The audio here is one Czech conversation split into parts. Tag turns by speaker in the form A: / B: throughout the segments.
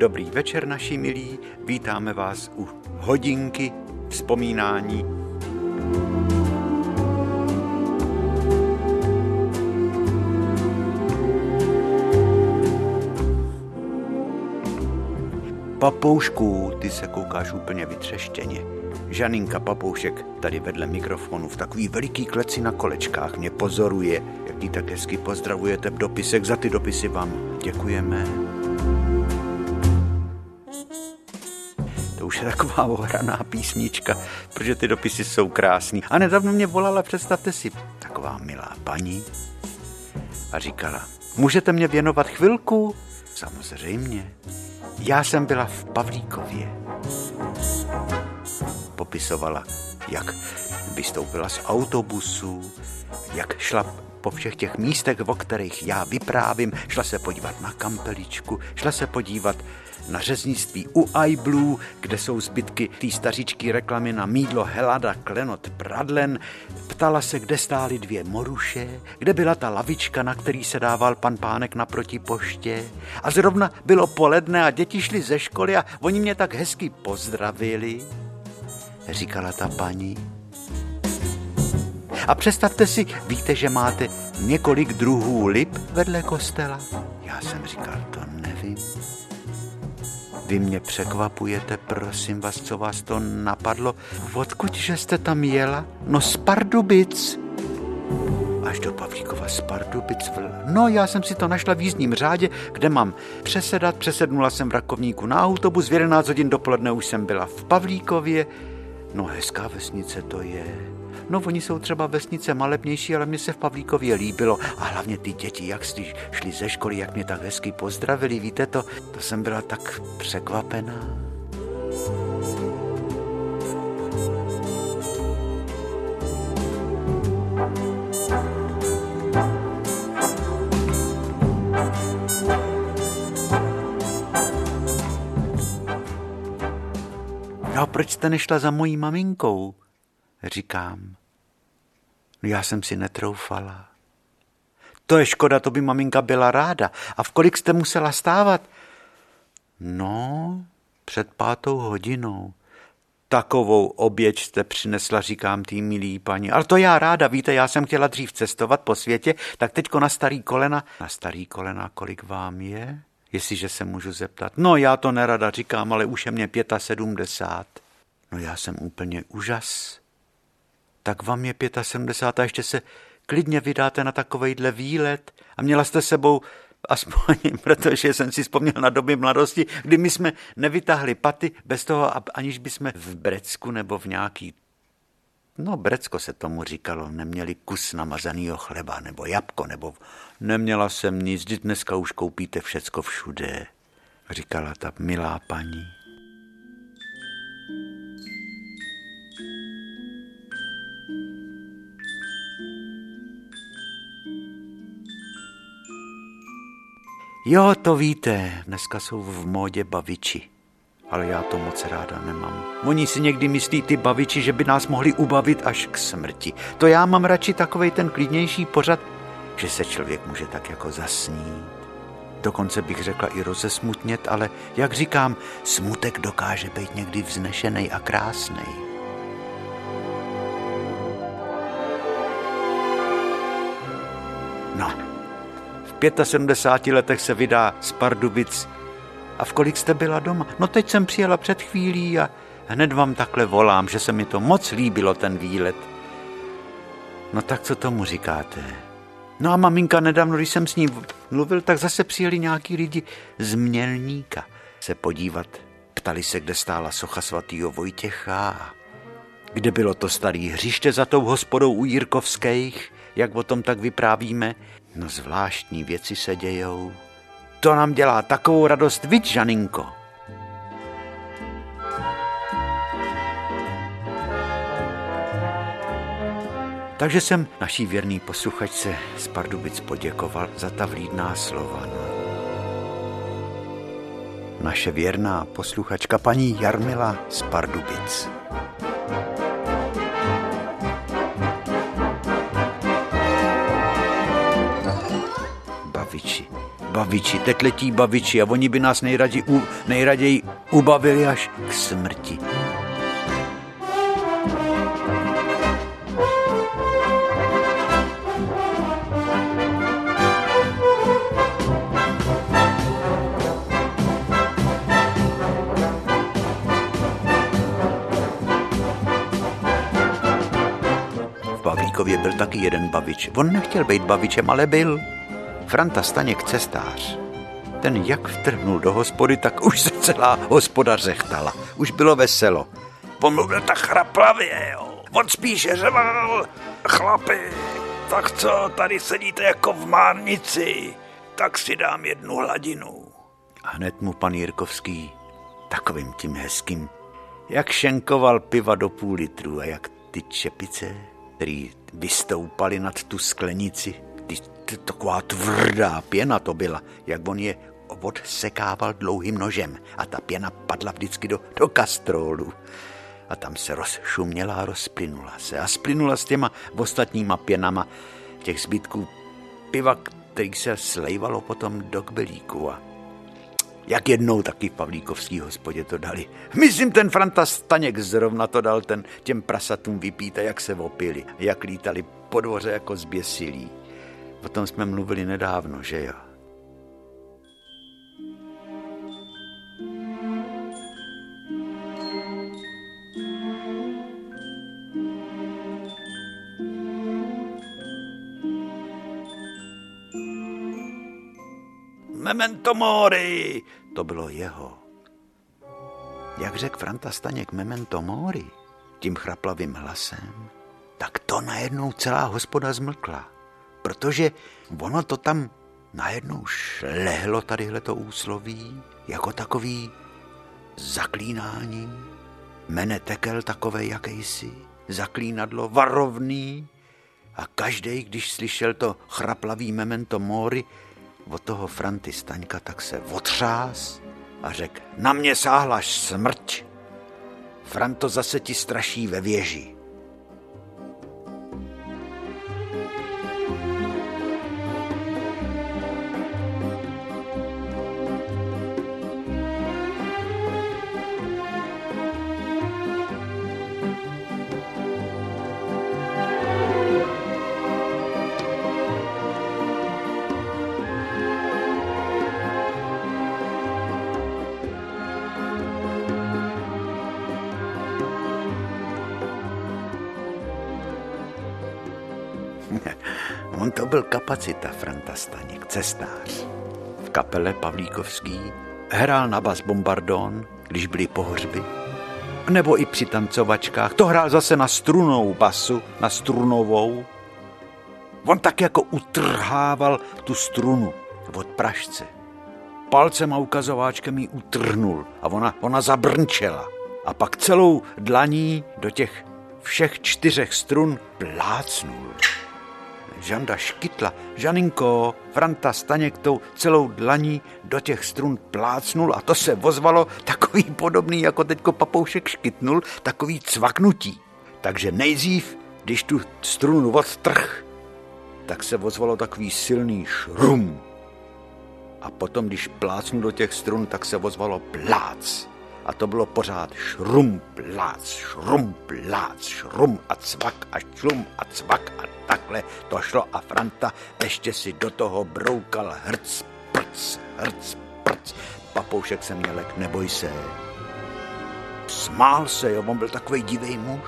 A: dobrý večer, naši milí. Vítáme vás u hodinky vzpomínání. Papoušku, ty se koukáš úplně vytřeštěně. Žaninka Papoušek tady vedle mikrofonu v takový veliký kleci na kolečkách mě pozoruje, jak jí tak hezky pozdravujete v dopisek. Za ty dopisy vám děkujeme. Je taková ohraná písnička, protože ty dopisy jsou krásný. A nedávno mě volala, představte si, taková milá paní a říkala, můžete mě věnovat chvilku? Samozřejmě. Já jsem byla v Pavlíkově. Popisovala, jak vystoupila z autobusu, jak šla po všech těch místech, o kterých já vyprávím, šla se podívat na kampeličku, šla se podívat na řeznictví u iBlue, kde jsou zbytky té stařičky reklamy na mídlo Helada Klenot Pradlen. Ptala se, kde stály dvě moruše, kde byla ta lavička, na který se dával pan pánek naproti poště. A zrovna bylo poledne a děti šly ze školy a oni mě tak hezky pozdravili, říkala ta paní. A představte si, víte, že máte několik druhů lip vedle kostela? Já jsem říkal, to nevím. Vy mě překvapujete, prosím vás, co vás to napadlo? Odkud, že jste tam jela? No z Pardubic. Až do Pavlíkova z Pardubic. No, já jsem si to našla v jízdním řádě, kde mám přesedat. Přesednula jsem v Rakovníku na autobus, v 11 hodin dopoledne už jsem byla v Pavlíkově. No, hezká vesnice to je. No oni jsou třeba vesnice malebnější, ale mně se v Pavlíkově líbilo. A hlavně ty děti, jak si šli ze školy, jak mě tak hezky pozdravili, víte to, to jsem byla tak překvapená. No proč jste nešla za mojí maminkou? Říkám. No já jsem si netroufala. To je škoda, to by maminka byla ráda. A v kolik jste musela stávat? No, před pátou hodinou. Takovou oběť jste přinesla, říkám tý milý paní. Ale to já ráda, víte, já jsem chtěla dřív cestovat po světě, tak teďko na starý kolena. Na starý kolena, kolik vám je? Jestliže se můžu zeptat. No, já to nerada říkám, ale už je mě 75. No já jsem úplně úžas tak vám je 75 a ještě se klidně vydáte na takovejhle výlet a měla jste sebou aspoň, protože jsem si vzpomněl na doby mladosti, kdy my jsme nevytáhli paty bez toho, aniž bychom v Brecku nebo v nějaký No, Brecko se tomu říkalo, neměli kus namazanýho chleba, nebo jabko, nebo neměla jsem nic, dneska už koupíte všecko všude, říkala ta milá paní. Jo, to víte, dneska jsou v módě baviči. Ale já to moc ráda nemám. Oni si někdy myslí ty baviči, že by nás mohli ubavit až k smrti. To já mám radši takovej ten klidnější pořad, že se člověk může tak jako zasnít. Dokonce bych řekla i rozesmutnět, ale jak říkám, smutek dokáže být někdy vznešený a krásný. No, 75 letech se vydá z Pardubic. A v kolik jste byla doma? No teď jsem přijela před chvílí a hned vám takhle volám, že se mi to moc líbilo, ten výlet. No tak co tomu říkáte? No a maminka nedávno, když jsem s ní mluvil, tak zase přijeli nějaký lidi z Mělníka se podívat. Ptali se, kde stála socha svatýho Vojtěcha kde bylo to starý hřiště za tou hospodou u Jirkovských, jak o tom tak vyprávíme. No zvláštní věci se dějou. To nám dělá takovou radost, viď, Žaninko? Takže jsem naší věrný posluchačce z Pardubic poděkoval za ta vlídná slova. No. Naše věrná posluchačka paní Jarmila z Pardubic. Baviči, tekletí baviči a oni by nás nejraději, nejraději ubavili až k smrti. Byl taky jeden bavič. On nechtěl být bavičem, ale byl. Franta Staněk cestář. Ten jak vtrhnul do hospody, tak už se celá hospoda řechtala. Už bylo veselo.
B: On mluvil tak chraplavě, jo. On spíš řeval, chlapi, tak co, tady sedíte jako v márnici, tak si dám jednu hladinu.
A: A hned mu pan Jirkovský takovým tím hezkým, jak šenkoval piva do půl litru a jak ty čepice který vystoupaly nad tu sklenici. Taková tvrdá pěna to byla, jak on je odsekával dlouhým nožem a ta pěna padla vždycky do, do kastrolu. A tam se rozšuměla a rozplynula se. A splynula s těma ostatníma pěnama těch zbytků piva, který se slejvalo potom do kbelíku. A jak jednou taky v Pavlíkovský hospodě to dali. Myslím, ten Franta Staněk zrovna to dal ten těm prasatům vypít a jak se opili, jak lítali po dvoře jako zběsilí. O tom jsme mluvili nedávno, že jo?
B: Memento mori,
A: to bylo jeho. Jak řekl Franta Staněk memento mori, tím chraplavým hlasem, tak to najednou celá hospoda zmlkla, protože ono to tam najednou šlehlo tadyhle to úsloví, jako takový zaklínání. Mene tekel takové jakýsi, zaklínadlo varovný a každý, když slyšel to chraplavý memento mori, od toho Franty Staňka tak se otřás a řekl, na mě sáhlaš smrť. Franto zase ti straší ve věži. Franta Staněk, cestář. V kapele Pavlíkovský hrál na bas bombardon, když byly pohřby, nebo i při tancovačkách. To hrál zase na strunou basu, na strunovou. On tak jako utrhával tu strunu od pražce. Palcem a ukazováčkem ji utrhnul a ona, ona zabrnčela. A pak celou dlaní do těch všech čtyřech strun plácnul. Žanda škytla, Žaninko, Franta Staněk tou celou dlaní do těch strun plácnul a to se vozvalo takový podobný, jako teďko papoušek škytnul, takový cvaknutí. Takže nejdřív, když tu strunu odtrh, tak se vozvalo takový silný šrum. A potom, když plácnul do těch strun, tak se vozvalo plác. A to bylo pořád šrum, plác, šrum, plác, šrum a cvak a šrum a cvak a takhle to šlo a Franta ještě si do toho broukal hrc, prc, hrc, prc. Papoušek se měl, neboj se. Smál se, jo, on byl takový divý muž.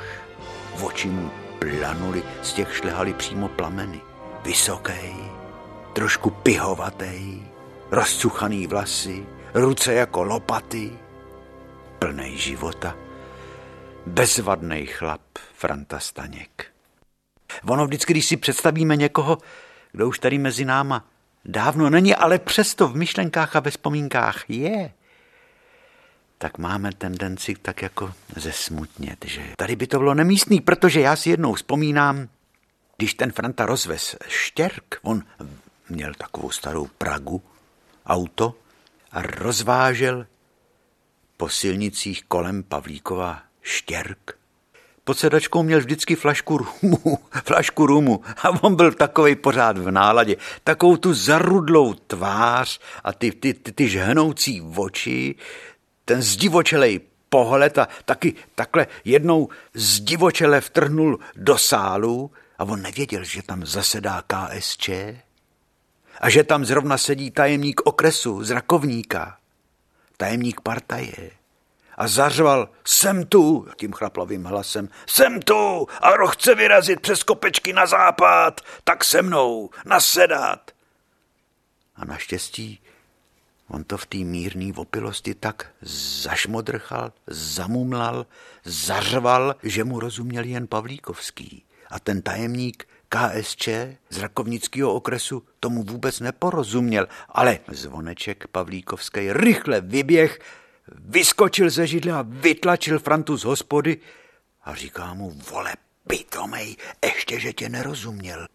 A: V oči mu planuli, z těch šlehali přímo plameny. Vysoký, trošku pihovatý, rozcuchaný vlasy, ruce jako lopaty, plnej života, bezvadný chlap Franta Staněk. Ono vždycky, když si představíme někoho, kdo už tady mezi náma dávno není, ale přesto v myšlenkách a ve vzpomínkách je, tak máme tendenci tak jako zesmutnět, že tady by to bylo nemístný, protože já si jednou vzpomínám, když ten Franta rozvez štěrk, on měl takovou starou Pragu, auto, a rozvážel po silnicích kolem Pavlíkova štěrk. pod sedačkou měl vždycky flašku rumu, flašku rumu a on byl takový pořád v náladě. Takovou tu zarudlou tvář a ty, ty, ty, ty žhnoucí oči, ten zdivočelej pohled a taky takhle jednou zdivočele vtrhnul do sálu a on nevěděl, že tam zasedá KSČ a že tam zrovna sedí tajemník okresu z Rakovníka, tajemník partaje a zařval, jsem tu, tím chraplavým hlasem, jsem tu! A roh chce vyrazit přes kopečky na západ, tak se mnou, nasedat. A naštěstí on to v té mírné opilosti tak zašmodrchal, zamumlal, zařval, že mu rozuměl jen Pavlíkovský. A ten tajemník KSČ z Rakovnického okresu tomu vůbec neporozuměl, ale zvoneček Pavlíkovský rychle vyběh vyskočil ze židle a vytlačil Frantu z hospody a říká mu, vole, pitomej, ještě, že tě nerozuměl.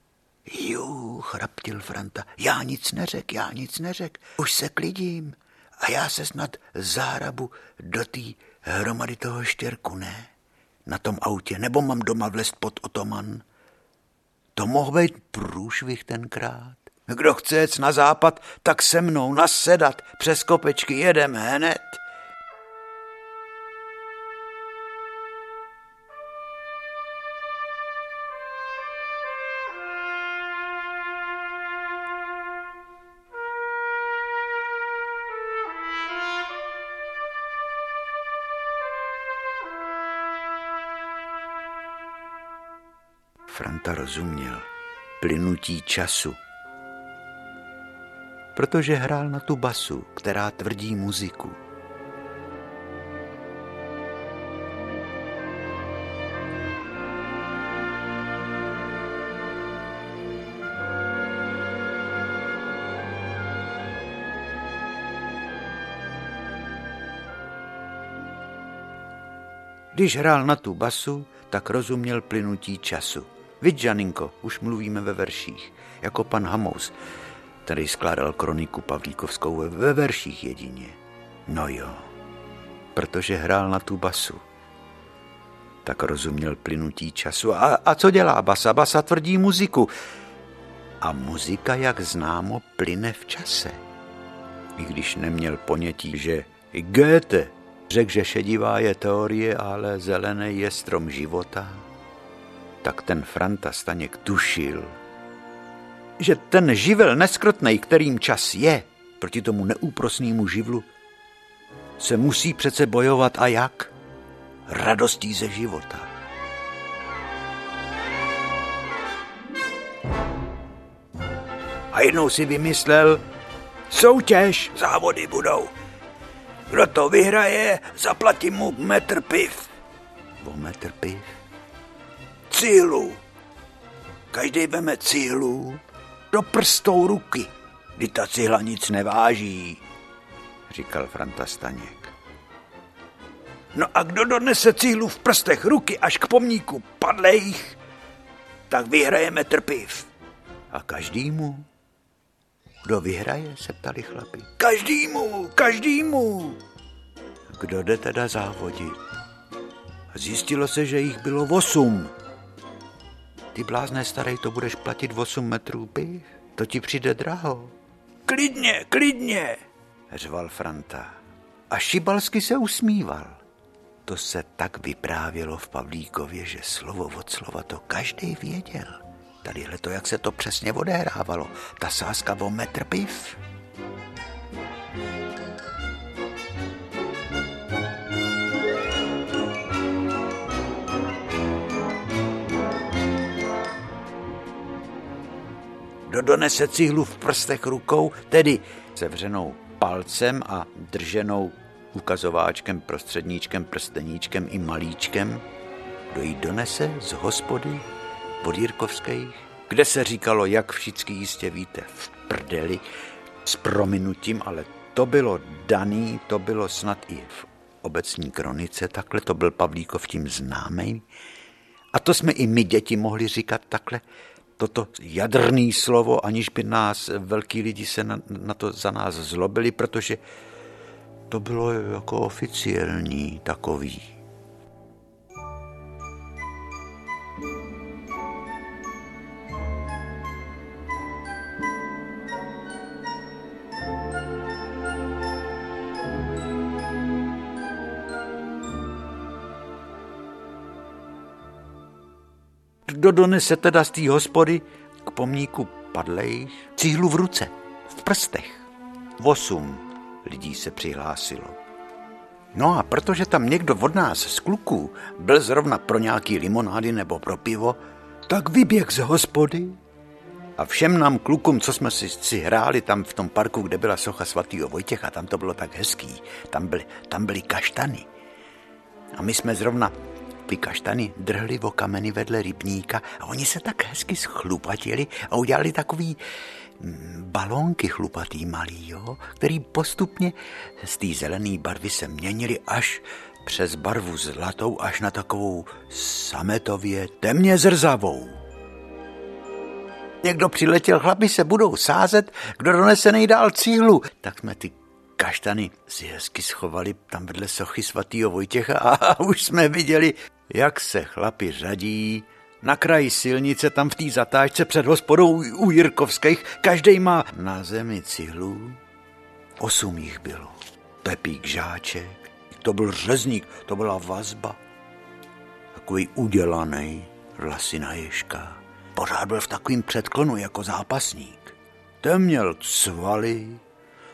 A: Jú, chraptil Franta, já nic neřek, já nic neřek, už se klidím. A já se snad zárabu do té hromady toho štěrku, ne? Na tom autě, nebo mám doma vlest pod otoman? To mohl být průšvih tenkrát. Kdo chce jet na západ, tak se mnou nasedat, přes kopečky jedem hned. Franta rozuměl plynutí času, protože hrál na tu basu, která tvrdí muziku. Když hrál na tu basu, tak rozuměl plynutí času. Vy, Janinko, už mluvíme ve verších, jako pan Hamous, který skládal kroniku Pavlíkovskou ve verších jedině. No jo, protože hrál na tu basu. Tak rozuměl plynutí času. A, a co dělá basa? Basa tvrdí muziku. A muzika, jak známo, plyne v čase. I když neměl ponětí, že Goethe řekl, že šedivá je teorie, ale zelený je strom života, tak ten Franta Staněk tušil, že ten živel neskrotnej, kterým čas je, proti tomu neúprosnému živlu, se musí přece bojovat a jak? Radostí ze života. A jednou si vymyslel, soutěž, závody budou. Kdo to vyhraje, zaplatím mu metr piv. O metr piv? Cílu. Každý veme cílu do prstou ruky, kdy ta cihla nic neváží, říkal Franta Staněk. No a kdo donese cílu v prstech ruky až k pomníku padlejch, tak vyhrajeme trpiv. A každýmu, kdo vyhraje, se ptali chlapi. Každýmu, každýmu. Kdo jde teda závodit? A zjistilo se, že jich bylo osm. Ty blázné starý, to budeš platit 8 metrů piv? To ti přijde draho. Klidně, klidně, řval Franta. A Šibalsky se usmíval. To se tak vyprávělo v Pavlíkově, že slovo od slova to každý věděl. Tadyhle to, jak se to přesně odehrávalo. Ta sázka o metr piv. Kdo donese cihlu v prstech rukou, tedy sevřenou palcem a drženou ukazováčkem, prostředníčkem, prsteníčkem i malíčkem, kdo ji donese z hospody pod Jirkovských, kde se říkalo, jak všichni jistě víte, v prdeli, s prominutím, ale to bylo daný, to bylo snad i v obecní kronice, takhle to byl Pavlíkov tím známý. A to jsme i my děti mohli říkat takhle, toto jadrný slovo, aniž by nás velký lidi se na, na to za nás zlobili, protože to bylo jako oficiální takový. Kdo donese teda z té hospody k pomníku padlejch cihlu v ruce, v prstech. Osm lidí se přihlásilo. No a protože tam někdo od nás z kluků byl zrovna pro nějaký limonády nebo pro pivo, tak vyběh z hospody a všem nám klukům, co jsme si, si hráli tam v tom parku, kde byla socha svatého Vojtěcha, tam to bylo tak hezký, tam byly, tam byly kaštany. A my jsme zrovna ty kaštany drhli o kameny vedle rybníka a oni se tak hezky schlupatili a udělali takový mm, balónky chlupatý malý, jo, který postupně z té zelené barvy se měnili až přes barvu zlatou až na takovou sametově temně zrzavou. Někdo přiletěl, chlapi se budou sázet, kdo donese nejdál cíhlu. Tak jsme ty kaštany si hezky schovali tam vedle sochy svatýho Vojtěcha a už jsme viděli, jak se chlapi řadí na kraji silnice, tam v té zatáčce před hospodou u Jirkovských, každý má na zemi cihlu. Osm jich bylo. Pepík Žáček, to byl řezník, to byla vazba. Takový udělaný, vlasy na ježka. Pořád byl v takovým předklonu jako zápasník. Ten měl cvaly,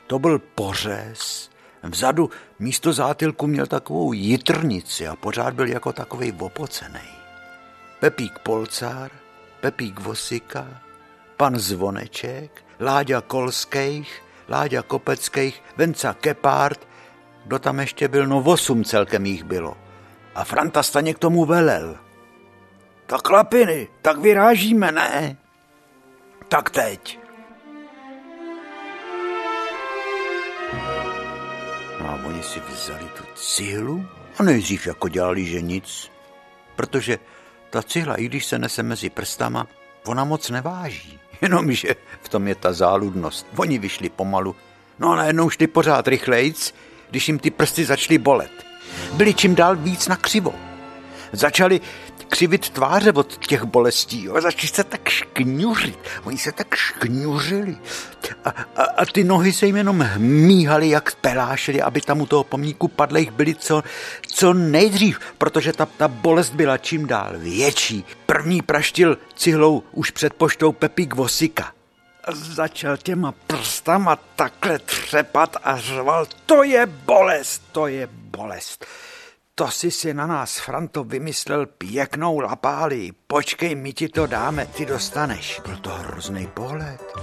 A: to byl pořez, Vzadu místo zátilku měl takovou jitrnici a pořád byl jako takový opocený. Pepík Polcár, Pepík Vosika, pan Zvoneček, Láďa Kolských, Láďa Kopeckých, Venca Kepárt, kdo tam ještě byl, no osm celkem jich bylo. A Franta Staně k tomu velel. Tak lapiny, tak vyrážíme, ne? Tak teď. Si vzali tu cihlu a nejdřív jako dělali, že nic. Protože ta cihla, i když se nese mezi prstama, ona moc neváží. Jenomže v tom je ta záludnost. Oni vyšli pomalu, no a najednou šli pořád rychlejc, když jim ty prsty začaly bolet. Byli čím dál víc na křivo. Začali křivit tváře od těch bolestí. Jo? Začali se tak škňuřit. Oni se tak škňuřili. A, a, a ty nohy se jim jenom hmíhaly, jak pelášely, aby tam u toho pomníku padlých byli co, co nejdřív, protože ta, ta bolest byla čím dál větší. První praštil cihlou už před poštou Pepík Vosika. Začal těma prstama takhle třepat a řval, to je bolest, to je bolest. To si si na nás, Franto, vymyslel pěknou lapáli. Počkej, my ti to dáme, ty dostaneš. Byl to hrozný pohled.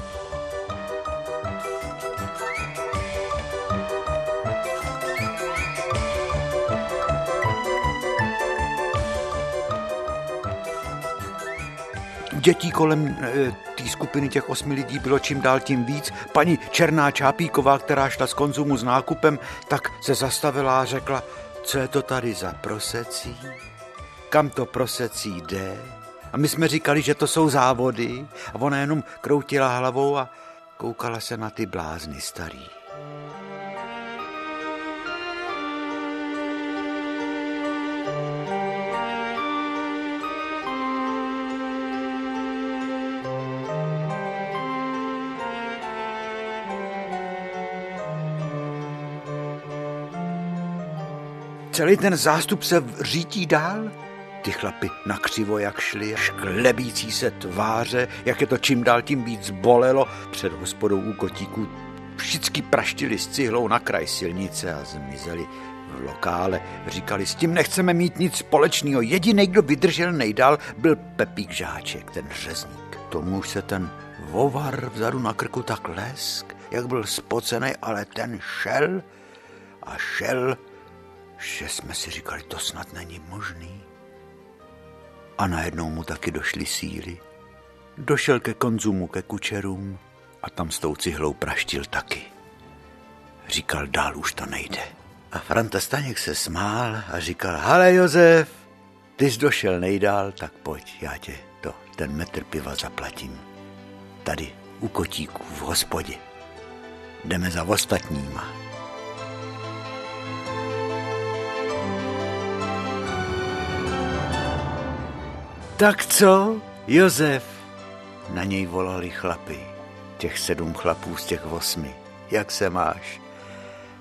A: Dětí kolem e, té skupiny těch osmi lidí bylo čím dál tím víc. Paní Černá Čápíková, která šla z konzumu s nákupem, tak se zastavila a řekla, co je to tady za prosecí, kam to prosecí jde. A my jsme říkali, že to jsou závody a ona jenom kroutila hlavou a koukala se na ty blázny starý. Celý ten zástup se řítí dál. Ty chlapy na křivo jak šli, šklebící se tváře, jak je to čím dál tím víc bolelo. Před hospodou u kotíků všichni praštili s cihlou na kraj silnice a zmizeli v lokále. Říkali, s tím nechceme mít nic společného. Jediný, kdo vydržel nejdál, byl Pepík Žáček, ten řezník. Tomu se ten vovar vzadu na krku tak lesk, jak byl spocený, ale ten šel a šel že jsme si říkali, to snad není možný. A najednou mu taky došly síly. Došel ke konzumu, ke kučerům a tam s tou cihlou praštil taky. Říkal, dál už to nejde. A Franta Staněk se smál a říkal, ale Josef, ty jsi došel nejdál, tak pojď, já tě to, ten metr piva zaplatím. Tady u kotíků v hospodě. Jdeme za ostatníma. Tak co, Josef? Na něj volali chlapy, těch sedm chlapů z těch osmi. Jak se máš?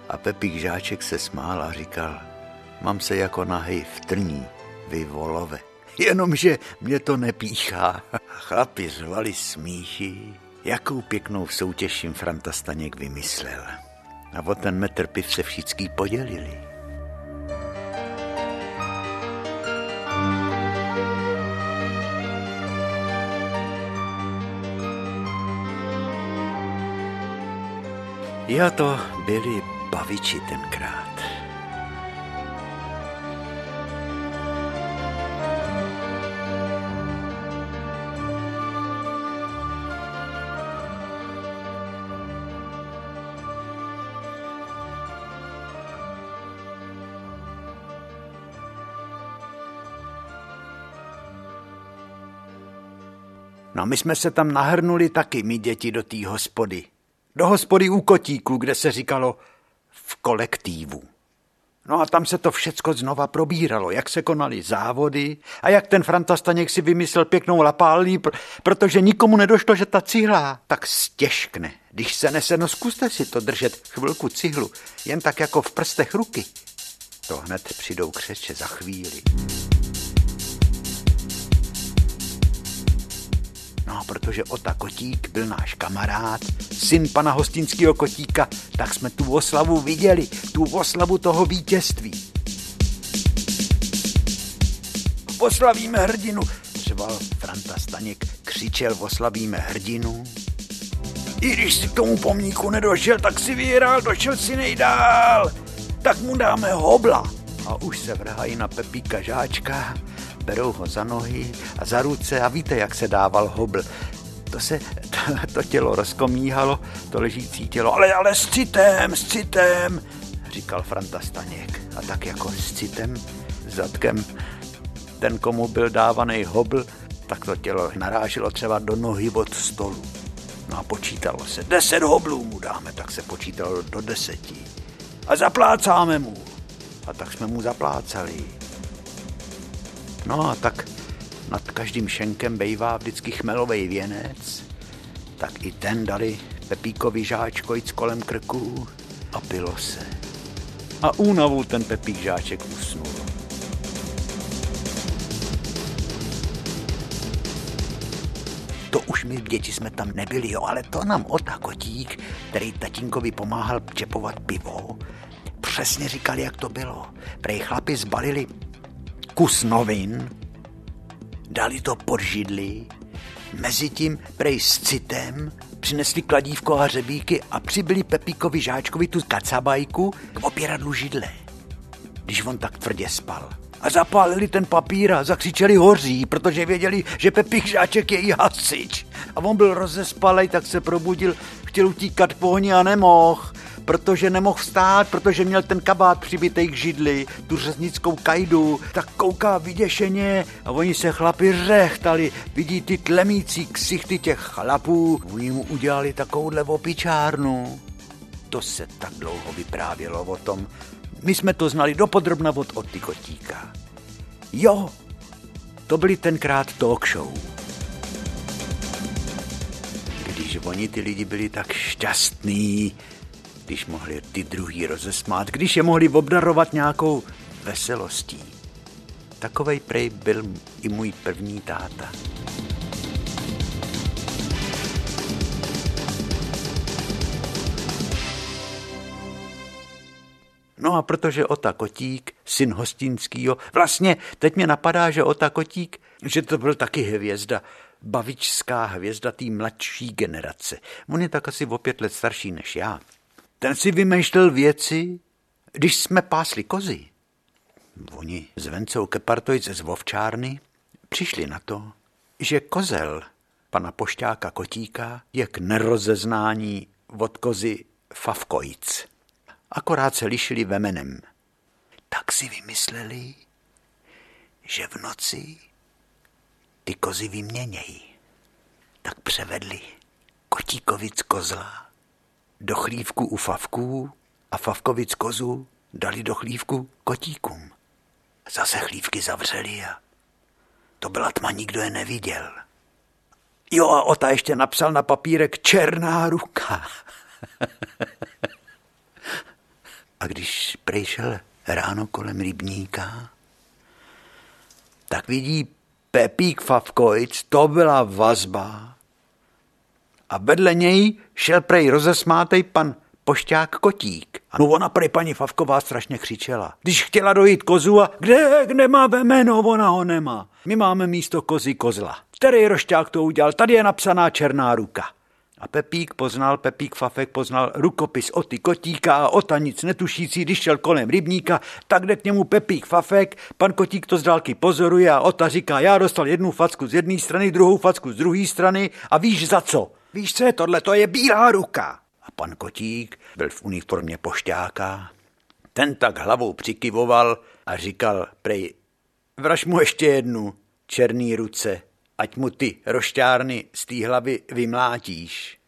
A: A Pepík Žáček se smál a říkal, mám se jako nahej v trní, vy volové. Jenomže mě to nepíchá. Chlapi řvali smíchy, jakou pěknou soutěž jim Franta Staněk vymyslel. A o ten metr piv se všichni podělili. Jo, to byli baviči tenkrát. No my jsme se tam nahrnuli taky, my děti, do té hospody. Do hospody u kotíku, kde se říkalo v kolektívu. No a tam se to všecko znova probíralo, jak se konaly závody a jak ten Franta Staněk si vymyslel pěknou lapálí, protože nikomu nedošlo, že ta cihla tak stěžkne. Když se nese, no zkuste si to držet chvilku cihlu, jen tak jako v prstech ruky. To hned přijdou křeče za chvíli. No, protože Ota Kotík byl náš kamarád, syn pana hostinského Kotíka, tak jsme tu oslavu viděli, tu oslavu toho vítězství. Oslavíme hrdinu, řval Franta Staněk, křičel oslavíme hrdinu. I když si k tomu pomníku nedošel, tak si vyhrál, došel si nejdál. Tak mu dáme hobla. A už se vrhají na Pepíka Žáčka berou ho za nohy a za ruce a víte, jak se dával hobl. To se, to, to tělo rozkomíhalo, to ležící tělo, ale, ale s citem, s citem, říkal Franta Staněk. A tak jako s citem, zadkem, ten, komu byl dávaný hobl, tak to tělo naráželo třeba do nohy od stolu. No a počítalo se, deset hoblů mu dáme, tak se počítalo do deseti. A zaplácáme mu. A tak jsme mu zaplácali. No a tak nad každým šenkem bejvá vždycky chmelový věnec, tak i ten dali Pepíkovi žáčkojc kolem krku a pilo se. A únavu ten Pepík žáček usnul. To už my děti jsme tam nebyli, jo, ale to nám Ota Kotík, který tatínkovi pomáhal čepovat pivo, přesně říkali, jak to bylo. Prej chlapi zbalili kus novin, dali to pod židli, mezi tím prej s citem přinesli kladívko a hřebíky a přibyli Pepíkovi žáčkovi tu kacabajku k opěradlu židle, když on tak tvrdě spal. A zapálili ten papír a zakřičeli hoří, protože věděli, že Pepík žáček je i hasič. A on byl rozespalej, tak se probudil, chtěl utíkat po a nemohl protože nemohl vstát, protože měl ten kabát přibitej k židli, tu řeznickou kajdu, tak kouká vyděšeně a oni se chlapi řechtali, vidí ty tlemící ksichty těch chlapů, oni mu udělali takovouhle opičárnu. To se tak dlouho vyprávělo o tom, my jsme to znali dopodrobna od Oty Kotíka. Jo, to byly tenkrát talk show. Když oni ty lidi byli tak šťastní, když mohli ty druhý rozesmát, když je mohli obdarovat nějakou veselostí. Takovej prej byl i můj první táta. No a protože Ota Kotík, syn Hostinskýho, vlastně teď mě napadá, že Ota Kotík, že to byl taky hvězda, bavičská hvězda té mladší generace. On je tak asi o pět let starší než já. Ten si vymýšlel věci, když jsme pásli kozy. Oni s Vencou Kepartojc z Vovčárny přišli na to, že kozel pana pošťáka Kotíka je k nerozeznání od kozy Favkojc. Akorát se lišili vemenem. Tak si vymysleli, že v noci ty kozy vyměnějí. Tak převedli Kotíkovic kozla do chlívku u Favků a Favkovic kozu dali do chlívku kotíkům. Zase chlívky zavřeli a to byla tma, nikdo je neviděl. Jo a Ota ještě napsal na papírek černá ruka. a když přišel ráno kolem rybníka, tak vidí Pepík Favkojc, to byla vazba. A vedle něj šel prej rozesmátej pan pošťák Kotík. No ona prej paní Favková strašně křičela. Když chtěla dojít kozu a kde, kde má jméno, ona ho nemá. My máme místo kozy kozla. Který rošťák to udělal? Tady je napsaná černá ruka. A Pepík poznal, Pepík Fafek poznal rukopis o ty kotíka a Ota nic netušící, když šel kolem rybníka, tak jde k němu Pepík Fafek, pan kotík to z dálky pozoruje a Ota říká, já dostal jednu facku z jedné strany, druhou facku z druhé strany a víš za co? Víš co je tohle? To je bílá ruka. A pan kotík byl v uniformě pošťáka. Ten tak hlavou přikyvoval a říkal, prej, vraž mu ještě jednu, černý ruce ať mu ty rošťárny z té hlavy vymlátíš.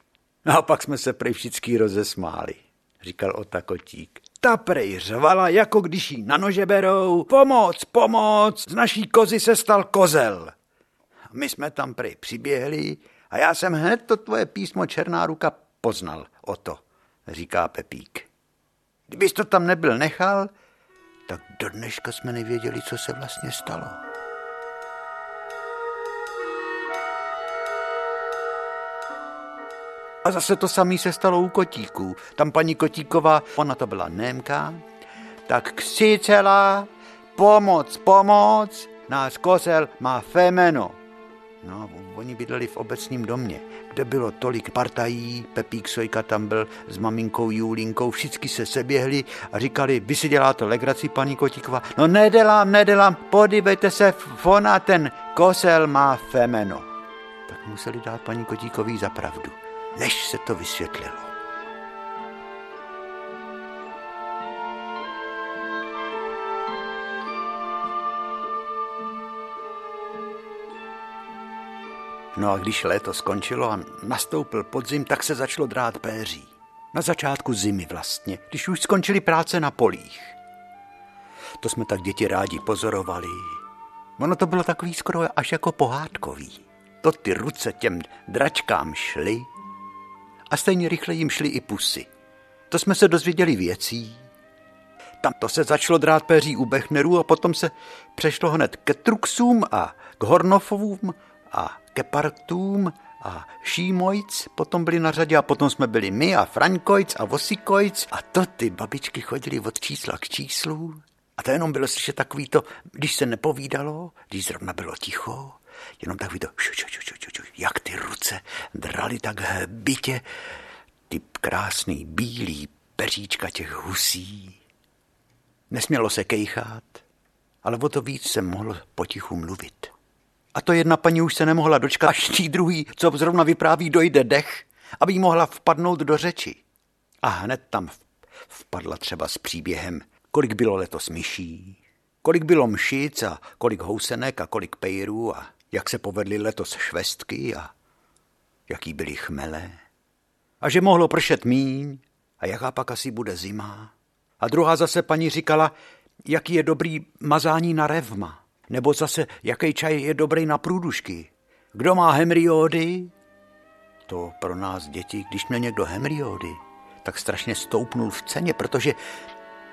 A: No a pak jsme se prej všichni rozesmáli, říkal Ota Kotík. Ta prej řvala, jako když jí na nože berou. Pomoc, pomoc, z naší kozy se stal kozel. My jsme tam prej přiběhli a já jsem hned to tvoje písmo Černá ruka poznal o to, říká Pepík. Kdybys to tam nebyl nechal, tak do dneška jsme nevěděli, co se vlastně stalo. A zase to samé se stalo u kotíků. Tam paní Kotíková, ona to byla Némka, tak křičela, pomoc, pomoc, náš kozel má femeno. No, oni bydleli v obecním domě, kde bylo tolik partají, Pepík Sojka tam byl s maminkou Julinkou, všichni se seběhli a říkali, vy si děláte legraci, paní Kotíková. No nedělám, nedělám, podívejte se, ona ten kosel má femeno. Tak museli dát paní Kotíkový za pravdu než se to vysvětlilo. No a když léto skončilo a nastoupil podzim, tak se začalo drát péří. Na začátku zimy vlastně, když už skončily práce na polích. To jsme tak děti rádi pozorovali. Ono to bylo takový skoro až jako pohádkový. To ty ruce těm dračkám šly a stejně rychle jim šly i pusy. To jsme se dozvěděli věcí. Tam to se začalo drát péří u Bechnerů a potom se přešlo hned ke Truxům a k Hornofovům a ke Partům a Šímojc potom byli na řadě a potom jsme byli my a Frankojc a Vosikojc a to ty babičky chodili od čísla k číslu a to jenom bylo slyšet takový to, když se nepovídalo, když zrovna bylo ticho, jenom takový to, šu, šu, šu, šu, šu, jak ty ruce drali tak bytě, ty krásný bílý peříčka těch husí. Nesmělo se kejchat, ale o to víc se mohl potichu mluvit. A to jedna paní už se nemohla dočkat, až tý druhý, co zrovna vypráví, dojde dech, aby jí mohla vpadnout do řeči. A hned tam vpadla třeba s příběhem, kolik bylo letos myší, kolik bylo mšic a kolik housenek a kolik pejrů a jak se povedly letos švestky a jaký byly chmele. A že mohlo pršet míň a jaká pak asi bude zima. A druhá zase paní říkala, jaký je dobrý mazání na revma. Nebo zase, jaký čaj je dobrý na průdušky. Kdo má hemriódy? To pro nás děti, když měl někdo hemriódy, tak strašně stoupnul v ceně, protože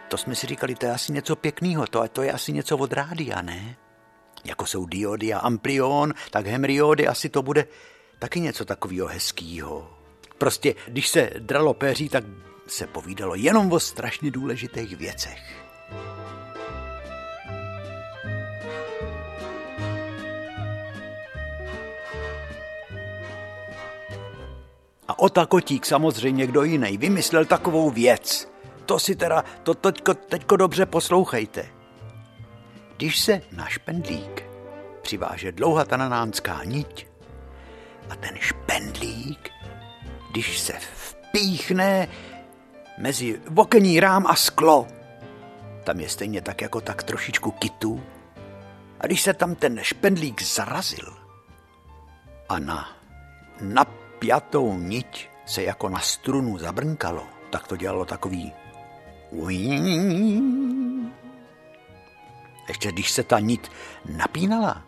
A: to jsme si říkali, to je asi něco pěkného, to, to je asi něco od rádia, ne? jako jsou diody a amplion, tak hemriody asi to bude taky něco takového hezkého. Prostě, když se dralo péří, tak se povídalo jenom o strašně důležitých věcech. Ota Kotík samozřejmě kdo jiný vymyslel takovou věc. To si teda, to teďko, teďko dobře poslouchejte. Když se na špendlík přiváže dlouhá tananánská niť a ten špendlík, když se vpíchne mezi vokení rám a sklo, tam je stejně tak jako tak trošičku kitu. A když se tam ten špendlík zarazil a na napjatou niť se jako na strunu zabrnkalo, tak to dělalo takový ještě když se ta nit napínala,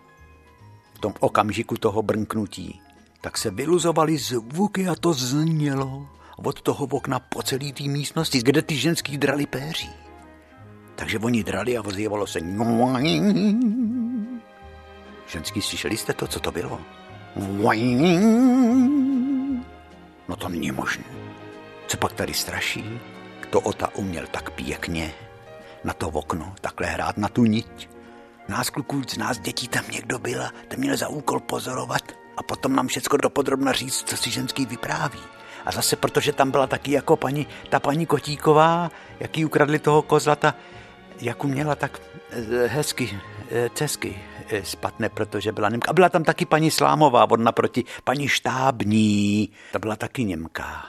A: v tom okamžiku toho brnknutí, tak se vyluzovaly zvuky a to znělo od toho okna po celý té místnosti, kde ty ženský drali péří. Takže oni drali a ozývalo se Ženský, slyšeli jste to, co to bylo? No to není možné. Co pak tady straší? Kdo Ota uměl tak pěkně na to okno, takhle hrát na tu niť? Nás kluků, z nás dětí tam někdo byla, ten měl za úkol pozorovat a potom nám všecko dopodrobna říct, co si ženský vypráví. A zase protože tam byla taky jako paní, ta paní Kotíková, jaký ukradli toho kozla, ta, jak uměla tak eh, hezky, eh, cesky eh, spatne, protože byla Němka. A byla tam taky paní Slámová, od naproti paní Štábní, ta byla taky Němka.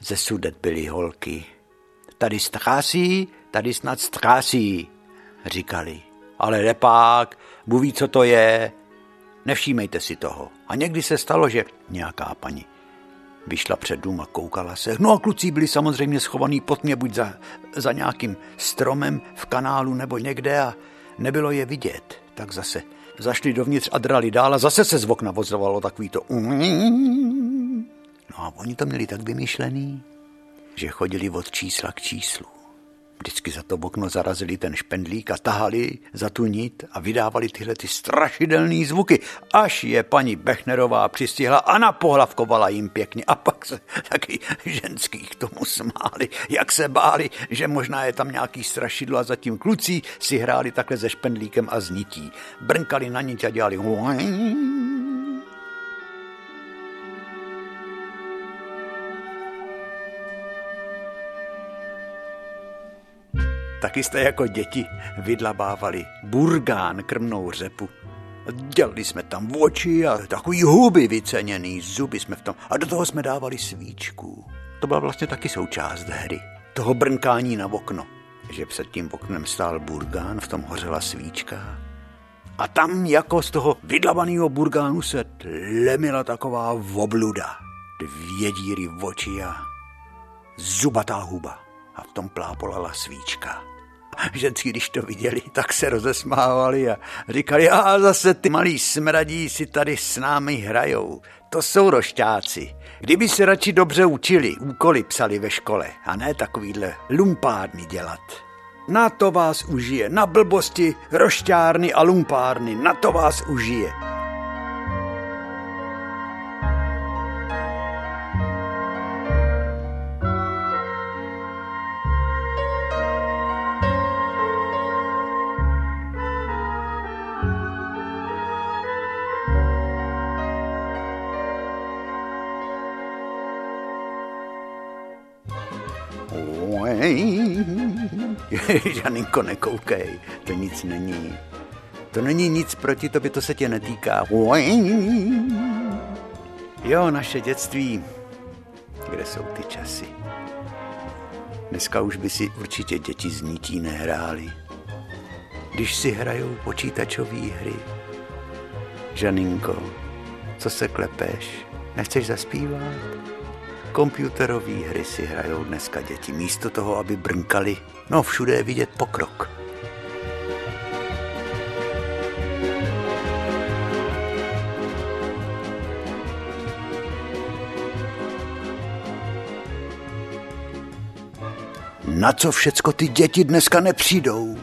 A: Ze sudet byly holky. Tady strásí, tady snad strásí, říkali. Ale lepák, buví, co to je, nevšímejte si toho. A někdy se stalo, že nějaká paní vyšla před dům a koukala se. No a kluci byli samozřejmě schovaný pod mě buď za, za nějakým stromem v kanálu nebo někde a nebylo je vidět. Tak zase zašli dovnitř a drali dál a zase se z okna vozovalo takový to. No a oni to měli tak vymyšlený, že chodili od čísla k číslu. Vždycky za to okno zarazili ten špendlík a tahali za tu nit a vydávali tyhle ty strašidelné zvuky, až je paní Bechnerová přistihla a napohlavkovala jim pěkně. A pak se taky ženský k tomu smáli, jak se báli, že možná je tam nějaký strašidlo a zatím kluci si hráli takhle se špendlíkem a znití. Brnkali na nit a dělali Taky jste jako děti vydlabávali burgán, krmnou řepu. Dělali jsme tam oči a takový huby vyceněný, zuby jsme v tom. A do toho jsme dávali svíčku. To byla vlastně taky součást hry. Toho brnkání na okno. Že před tím oknem stál burgán, v tom hořela svíčka. A tam jako z toho vydlabaného burgánu se lemila taková obluda. Dvě díry v oči a zubatá huba. A v tom plápolala svíčka. Ženský, když to viděli, tak se rozesmávali a říkali, a zase ty malí smradí si tady s námi hrajou. To jsou rošťáci. Kdyby se radši dobře učili, úkoly psali ve škole a ne takovýhle lumpárny dělat. Na to vás užije, na blbosti, rošťárny a lumpárny, na to vás užije. Žaninko, nekoukej, to nic není. To není nic proti tobě, to se tě netýká. Jo, naše dětství, kde jsou ty časy? Dneska už by si určitě děti z nití nehráli. Když si hrajou počítačové hry. Žaninko, co se klepeš? Nechceš zaspívat? Komputerové hry si hrajou dneska děti. Místo toho, aby brnkali, no všude je vidět pokrok. Na co všecko ty děti dneska nepřijdou?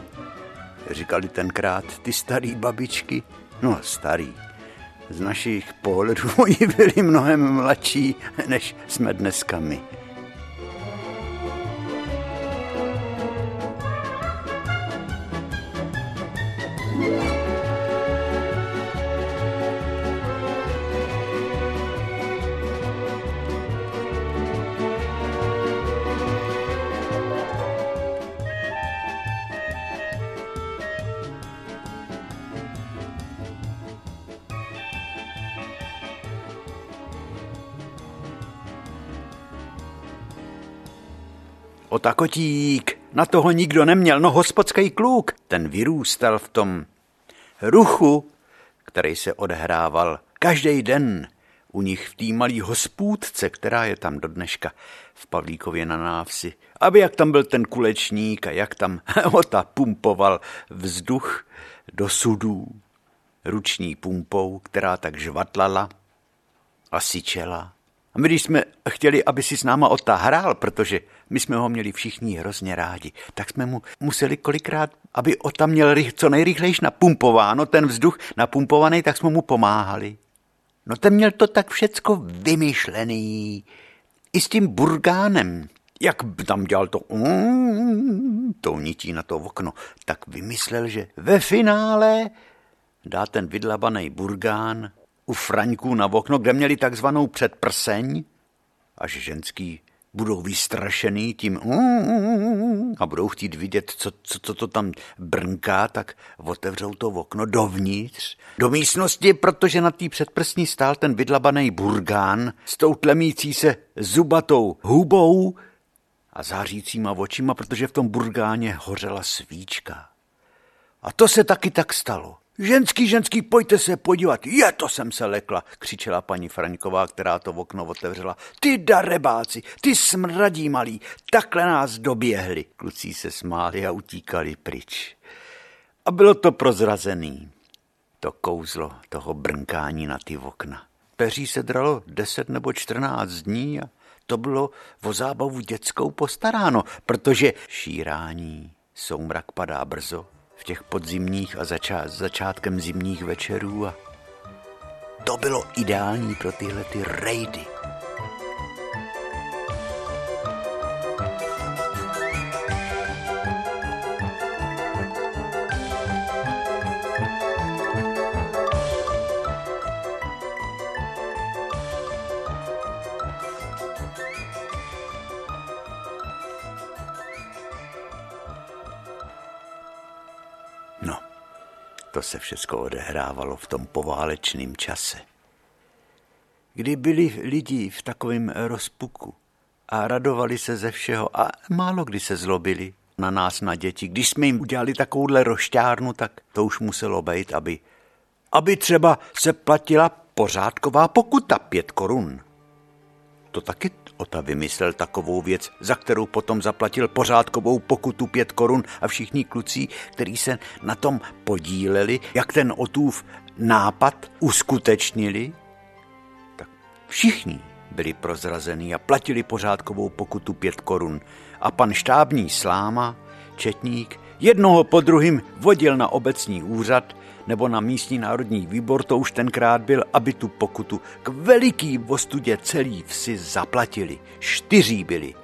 A: Říkali tenkrát ty starý babičky. No, starý, z našich pohledů oni byli mnohem mladší, než jsme dneska my. Otakotík, na toho nikdo neměl, no hospodský kluk. Ten vyrůstal v tom ruchu, který se odehrával každý den u nich v té malé hospůdce, která je tam do dneška v Pavlíkově na návsi. Aby jak tam byl ten kulečník a jak tam ota pumpoval vzduch do sudů ruční pumpou, která tak žvatlala a syčela A my, když jsme chtěli, aby si s náma Ota hrál, protože my jsme ho měli všichni hrozně rádi, tak jsme mu museli kolikrát, aby Ota měl co nejrychlejší napumpováno, ten vzduch napumpovaný, tak jsme mu pomáhali. No ten měl to tak všecko vymyšlený. I s tím burgánem, jak tam dělal to to nití na to okno, tak vymyslel, že ve finále dá ten vydlabaný burgán u Fraňků na okno, kde měli takzvanou předprseň, až ženský budou vystrašený tím mm, a budou chtít vidět, co, co, co to tam brnká, tak otevřou to okno dovnitř, do místnosti, protože na té předprsní stál ten vydlabaný burgán s tou tlemící se zubatou hubou a zářícíma očima, protože v tom burgáně hořela svíčka. A to se taky tak stalo. Ženský, ženský, pojďte se podívat. Je, to jsem se lekla, křičela paní Fraňková, která to v okno otevřela. Ty darebáci, ty smradí malí, takhle nás doběhli. Kluci se smáli a utíkali pryč. A bylo to prozrazený, to kouzlo toho brnkání na ty okna. Peří se dralo deset nebo čtrnáct dní a to bylo o zábavu dětskou postaráno, protože šírání, soumrak padá brzo, v těch podzimních a začá, začátkem zimních večerů a to bylo ideální pro tyhle ty rejdy. Se všechno odehrávalo v tom poválečném čase. Kdy byli lidi v takovém rozpuku a radovali se ze všeho a málo kdy se zlobili na nás, na děti. Když jsme jim udělali takovouhle rošťárnu, tak to už muselo být, aby, aby třeba se platila pořádková pokuta pět korun. To taky Ota vymyslel takovou věc, za kterou potom zaplatil pořádkovou pokutu pět korun a všichni kluci, kteří se na tom podíleli, jak ten Otův nápad uskutečnili, tak všichni byli prozrazení a platili pořádkovou pokutu pět korun. A pan štábní sláma, četník, jednoho po druhým vodil na obecní úřad nebo na místní národní výbor, to už tenkrát byl, aby tu pokutu k veliký ostudě celý vsi zaplatili. Čtyří byli.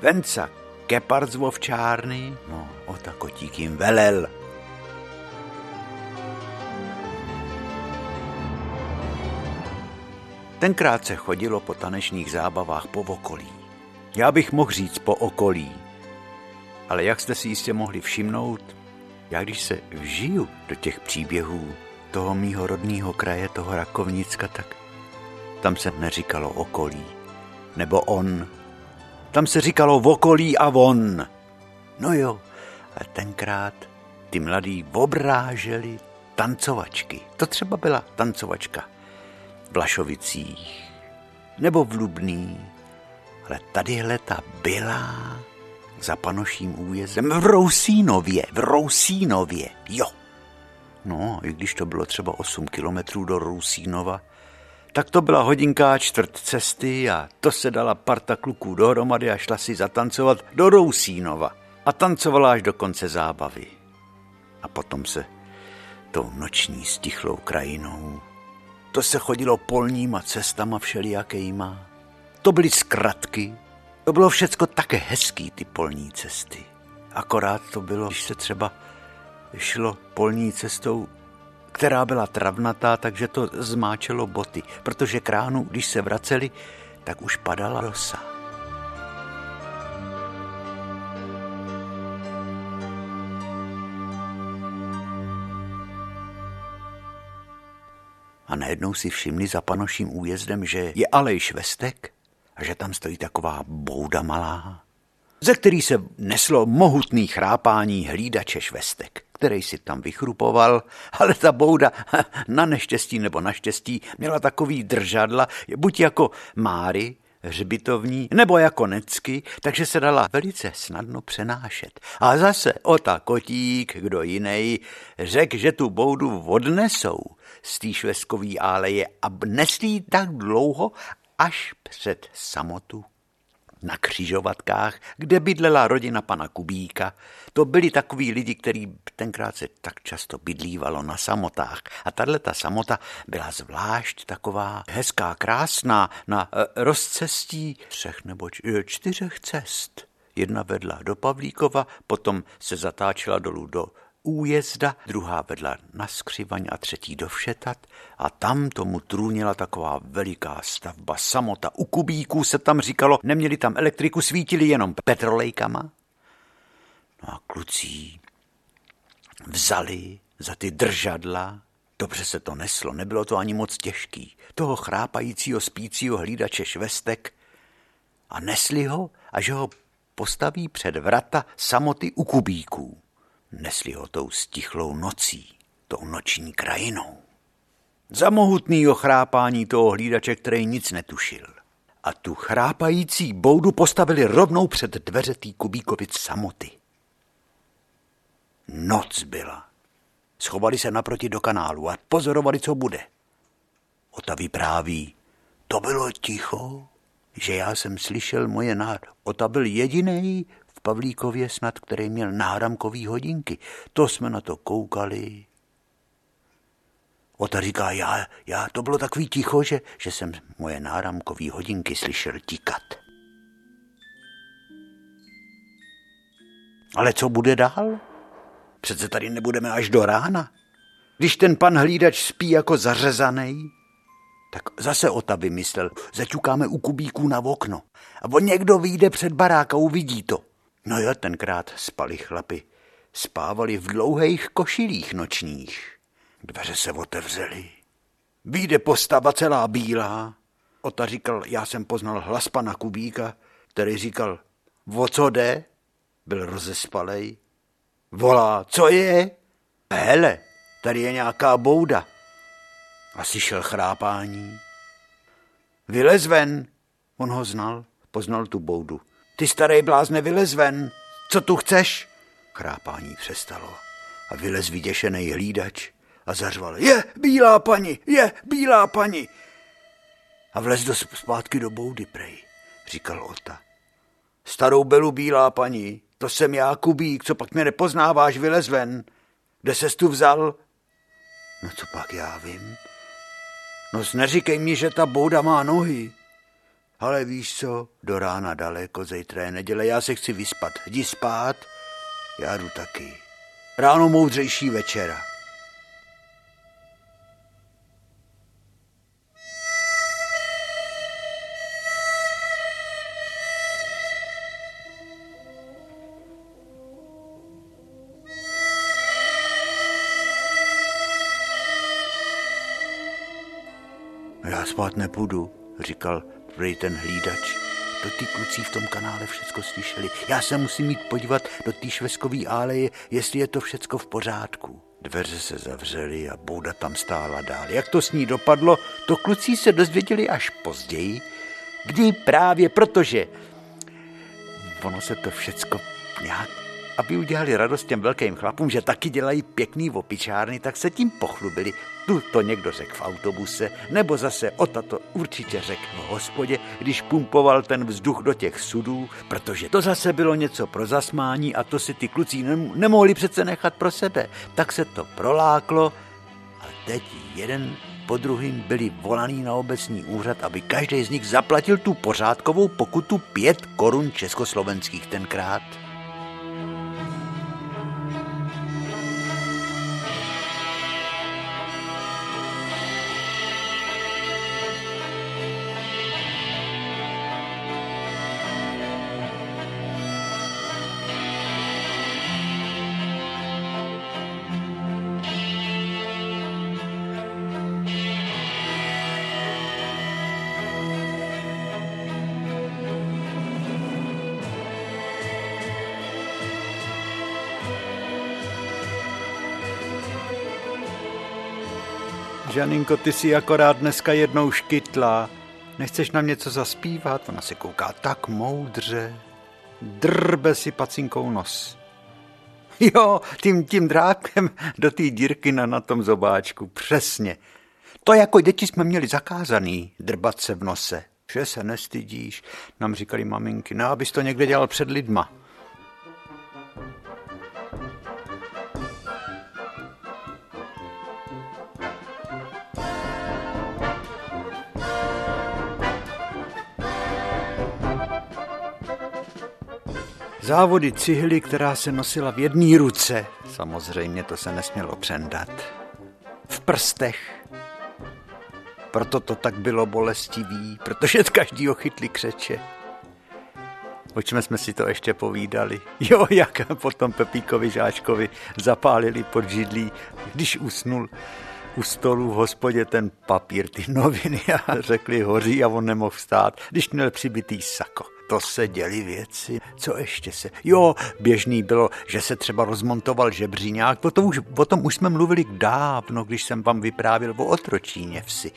A: Venca Kepard z Vovčárny, no, Ota Kotík jim velel. Tenkrát se chodilo po tanečních zábavách po okolí. Já bych mohl říct po okolí, ale jak jste si jistě mohli všimnout, já když se vžiju do těch příběhů toho mýho rodného kraje, toho Rakovnicka, tak tam se neříkalo okolí, nebo on. Tam se říkalo v okolí a on. No jo, a tenkrát ty mladí obráželi tancovačky. To třeba byla tancovačka v Blašovicích nebo v Lubný, ale tadyhle ta byla za panoším újezdem v Rousínově, v Rousínově, jo. No, i když to bylo třeba 8 kilometrů do Rousínova, tak to byla hodinka čtvrt cesty a to se dala parta kluků dohromady a šla si zatancovat do Rousínova. A tancovala až do konce zábavy. A potom se tou noční stichlou krajinou. To se chodilo polníma cestama všelijakýma. To byly zkratky, to bylo všecko také hezký, ty polní cesty. Akorát to bylo, když se třeba šlo polní cestou, která byla travnatá, takže to zmáčelo boty, protože kránu, když se vraceli, tak už padala rosa. A najednou si všimli za panoším újezdem, že je Alej Švestek a že tam stojí taková bouda malá, ze který se neslo mohutný chrápání hlídače švestek, který si tam vychrupoval, ale ta bouda na neštěstí nebo naštěstí měla takový držadla, buď jako Máry, hřbitovní, nebo jako necky, takže se dala velice snadno přenášet. A zase Ota Kotík, kdo jiný, řekl, že tu boudu odnesou z té švestkový áleje a nesli tak dlouho, až před samotu na křižovatkách, kde bydlela rodina pana Kubíka. To byli takoví lidi, kteří tenkrát se tak často bydlívalo na samotách. A tahle ta samota byla zvlášť taková hezká, krásná, na e, rozcestí třech nebo e, čtyřech cest. Jedna vedla do Pavlíkova, potom se zatáčela dolů do újezda, druhá vedla na skřivaň a třetí do Všetat a tam tomu trůnila taková veliká stavba samota. U kubíků se tam říkalo, neměli tam elektriku, svítili jenom petrolejkama. No a kluci vzali za ty držadla, dobře se to neslo, nebylo to ani moc těžký, toho chrápajícího, spícího hlídače švestek a nesli ho a že ho postaví před vrata samoty u kubíků. Nesli ho tou stichlou nocí, tou noční krajinou. Za mohutnýho chrápání toho hlídače, který nic netušil. A tu chrápající boudu postavili rovnou před dveře tý kubíkovic samoty. Noc byla. Schovali se naproti do kanálu a pozorovali, co bude. Ota vypráví, to bylo ticho, že já jsem slyšel moje nád. Ota byl jediný, Pavlíkově snad, který měl náramkový hodinky. To jsme na to koukali. Ota říká, já, já, to bylo takový ticho, že, že jsem moje náramkový hodinky slyšel tikat. Ale co bude dál? Přece tady nebudeme až do rána. Když ten pan hlídač spí jako zařezaný, tak zase Ota vymyslel, zaťukáme u kubíků na okno. A on někdo vyjde před barák a uvidí to. No jo, tenkrát spali chlapi. Spávali v dlouhých košilích nočních. Dveře se otevřely. Výjde postava celá bílá. Ota říkal, já jsem poznal hlas pana Kubíka, který říkal, o co jde? Byl rozespalej. Volá, co je? Hele, tady je nějaká bouda. A slyšel chrápání. Vylez ven. On ho znal, poznal tu boudu. Ty starý blázne, vylez ven. Co tu chceš? Chrápání přestalo a vylez vyděšený hlídač a zařval. Je, bílá paní, je, bílá paní. A vlez do zpátky do boudy, prej, říkal Ota. Starou belu bílá paní, to jsem já, Kubík, co pak mě nepoznáváš, vylez ven. Kde ses tu vzal? No co pak já vím? No neříkej mi, že ta bouda má nohy. Ale víš co, do rána daleko, zítra je neděle, já se chci vyspat. Jdi spát, já jdu taky. Ráno moudřejší večera. Já spát nepůjdu, říkal prej ten hlídač. To ty kluci v tom kanále všecko slyšeli. Já se musím jít podívat do té šveskový áleje, jestli je to všecko v pořádku. Dveře se zavřely a bouda tam stála dál. Jak to s ní dopadlo, to kluci se dozvěděli až později, kdy právě protože ono se to všecko nějak aby udělali radost těm velkým chlapům, že taky dělají pěkný opičárny, tak se tím pochlubili. Tu to někdo řekl v autobuse, nebo zase o tato určitě řekl v hospodě, když pumpoval ten vzduch do těch sudů, protože to zase bylo něco pro zasmání a to si ty kluci nemohli přece nechat pro sebe. Tak se to proláklo a teď jeden po druhým byli volaný na obecní úřad, aby každý z nich zaplatil tu pořádkovou pokutu pět korun československých tenkrát. Žaninko, ty jsi akorát dneska jednou škytla. Nechceš nám něco zaspívat? Ona se kouká tak moudře. Drbe si pacinkou nos. Jo, tím, tím drákem do té dírky na, na tom zobáčku, přesně. To jako děti jsme měli zakázaný, drbat se v nose. že se nestydíš, nám říkali maminky, no abys to někde dělal před lidma. Závody cihly, která se nosila v jedné ruce, samozřejmě to se nesmělo přendat, v prstech. Proto to tak bylo bolestivý, protože z každýho chytli křeče. O čem jsme si to ještě povídali? Jo, jak potom Pepíkovi Žáčkovi zapálili pod židlí, když usnul u stolu v hospodě ten papír, ty noviny a řekli hoří a on nemohl vstát, když měl přibitý sako to se děly věci. Co ještě se? Jo, běžný bylo, že se třeba rozmontoval žebříňák. O tom už, o tom už jsme mluvili dávno, když jsem vám vyprávěl o otročíně vsi.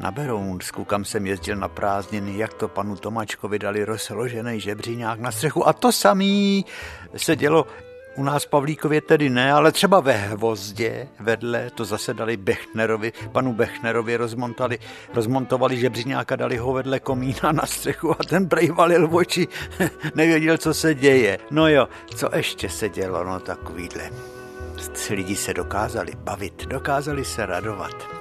A: Na Berounsku, kam jsem jezdil na prázdniny, jak to panu Tomačkovi dali rozložený žebříňák na střechu. A to samý se dělo u nás Pavlíkově tedy ne, ale třeba ve Hvozdě vedle, to zase dali Bechnerovi, panu Bechnerovi rozmontali, rozmontovali žebřiňáka, dali ho vedle komína na střechu a ten prej valil v oči, nevěděl, co se děje. No jo, co ještě se dělo, no takovýhle. Lidi se dokázali bavit, dokázali se radovat.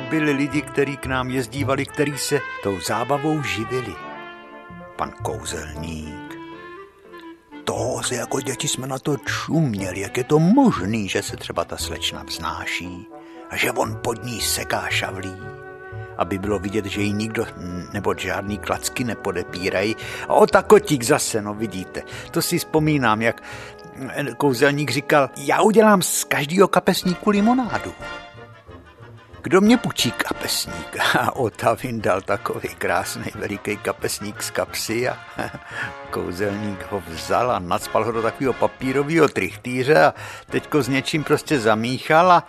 A: Byli lidi, kteří k nám jezdívali, kteří se tou zábavou živili. Pan kouzelník. To se jako děti jsme na to čuměli, jak je to možný, že se třeba ta slečna vznáší a že on pod ní seká šavlí, aby bylo vidět, že jí nikdo nebo žádný klacky nepodepírají. A o ta kotík zase, no vidíte. To si vzpomínám, jak kouzelník říkal, já udělám z každého kapesníku limonádu kdo mě půjčí kapesník? A Ota vyndal takový krásný veliký kapesník z kapsy a kouzelník ho vzal a nadspal ho do takového papírového trichtýře a teďko s něčím prostě zamíchal a